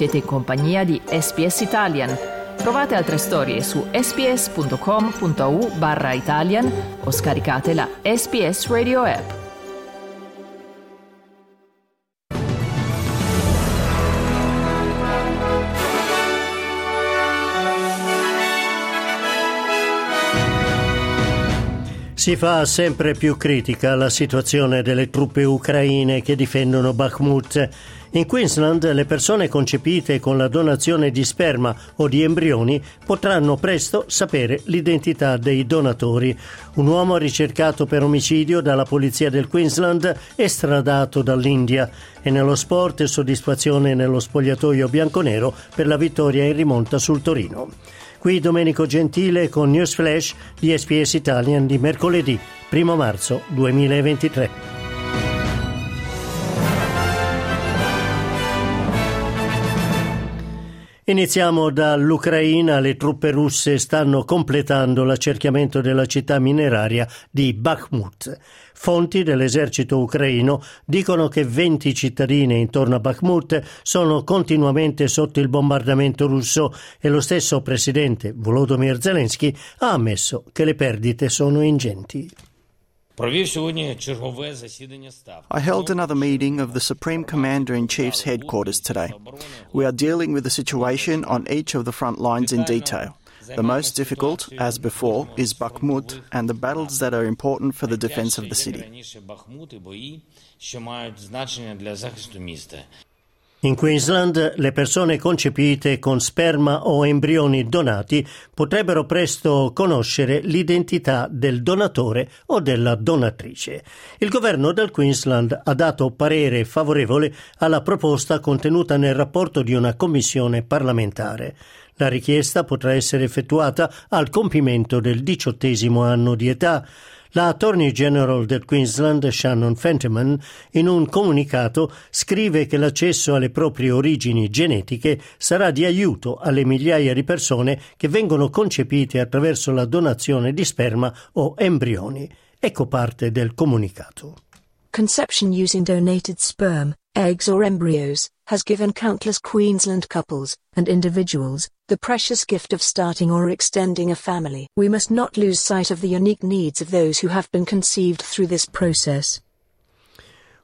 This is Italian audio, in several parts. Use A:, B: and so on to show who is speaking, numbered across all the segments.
A: Siete in compagnia di SPS Italian. Trovate altre storie su sps.com.au barra Italian o scaricate la SPS Radio app.
B: Si fa sempre più critica la situazione delle truppe ucraine che difendono Bakhmut. In Queensland le persone concepite con la donazione di sperma o di embrioni potranno presto sapere l'identità dei donatori. Un uomo ricercato per omicidio dalla polizia del Queensland estradato dall'India e nello sport soddisfazione nello spogliatoio bianconero per la vittoria in rimonta sul Torino. Qui Domenico Gentile con News Flash di SPS Italian di mercoledì 1 marzo 2023. Iniziamo dall'Ucraina. Le truppe russe stanno completando l'accerchiamento della città mineraria di Bakhmut. Fonti dell'esercito ucraino dicono che 20 cittadini intorno a Bakhmut sono continuamente sotto il bombardamento russo e lo stesso presidente Volodymyr Zelensky ha ammesso che le perdite sono ingenti.
C: I
D: held another meeting of the Supreme Commander in Chief's headquarters today. We are dealing with the situation on each of the front lines in detail. The most difficult, as before, is Bakhmut and the battles that are important for the defense of the city.
B: In Queensland le persone concepite con sperma o embrioni donati potrebbero presto conoscere l'identità del donatore o della donatrice. Il governo del Queensland ha dato parere favorevole alla proposta contenuta nel rapporto di una commissione parlamentare. La richiesta potrà essere effettuata al compimento del diciottesimo anno di età. La Attorney General del Queensland, Shannon Fentiman, in un comunicato scrive che l'accesso alle proprie origini genetiche sarà di aiuto alle migliaia di persone che vengono concepite attraverso la donazione di sperma o embrioni. Ecco parte del comunicato.
E: Conception using donated sperm, eggs or embryos has given countless Queensland couples and individuals the precious gift of starting or extending a family. We must not lose sight of the unique needs of those who have been conceived through this process.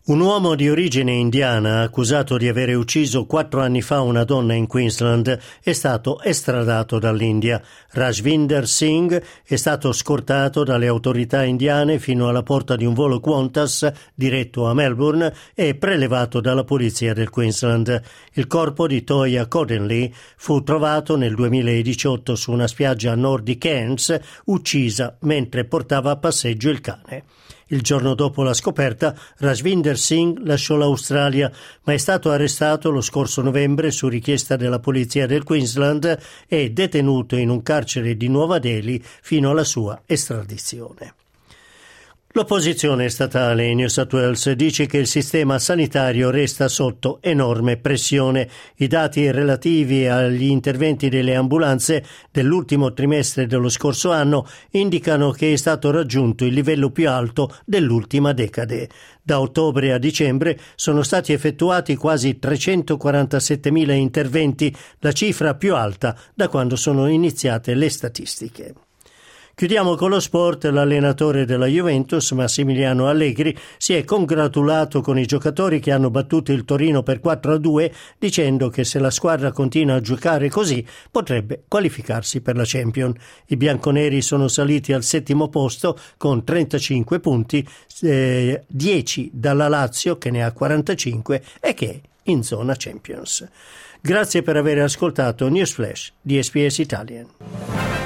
B: Un uomo di origine indiana accusato di aver ucciso quattro anni fa una donna in Queensland è stato estradato dall'India. Rajvinder Singh è stato scortato dalle autorità indiane fino alla porta di un volo Qantas diretto a Melbourne e prelevato dalla polizia del Queensland. Il corpo di Toya Codenly fu trovato nel 2018 su una spiaggia a nord di Cairns, uccisa mentre portava a passeggio il cane. Il giorno dopo la scoperta, Rajvinder Singh lasciò l'Australia, ma è stato arrestato lo scorso novembre su richiesta della polizia del Queensland e detenuto in un carcere di Nuova Delhi fino alla sua estradizione. L'opposizione statale in New South Wales dice che il sistema sanitario resta sotto enorme pressione. I dati relativi agli interventi delle ambulanze dell'ultimo trimestre dello scorso anno indicano che è stato raggiunto il livello più alto dell'ultima decade. Da ottobre a dicembre sono stati effettuati quasi 347.000 interventi, la cifra più alta da quando sono iniziate le statistiche. Chiudiamo con lo sport. L'allenatore della Juventus, Massimiliano Allegri, si è congratulato con i giocatori che hanno battuto il Torino per 4-2, dicendo che se la squadra continua a giocare così potrebbe qualificarsi per la Champions. I bianconeri sono saliti al settimo posto con 35 punti, eh, 10 dalla Lazio che ne ha 45 e che è in zona Champions. Grazie per aver ascoltato News Flash di SPS Italian.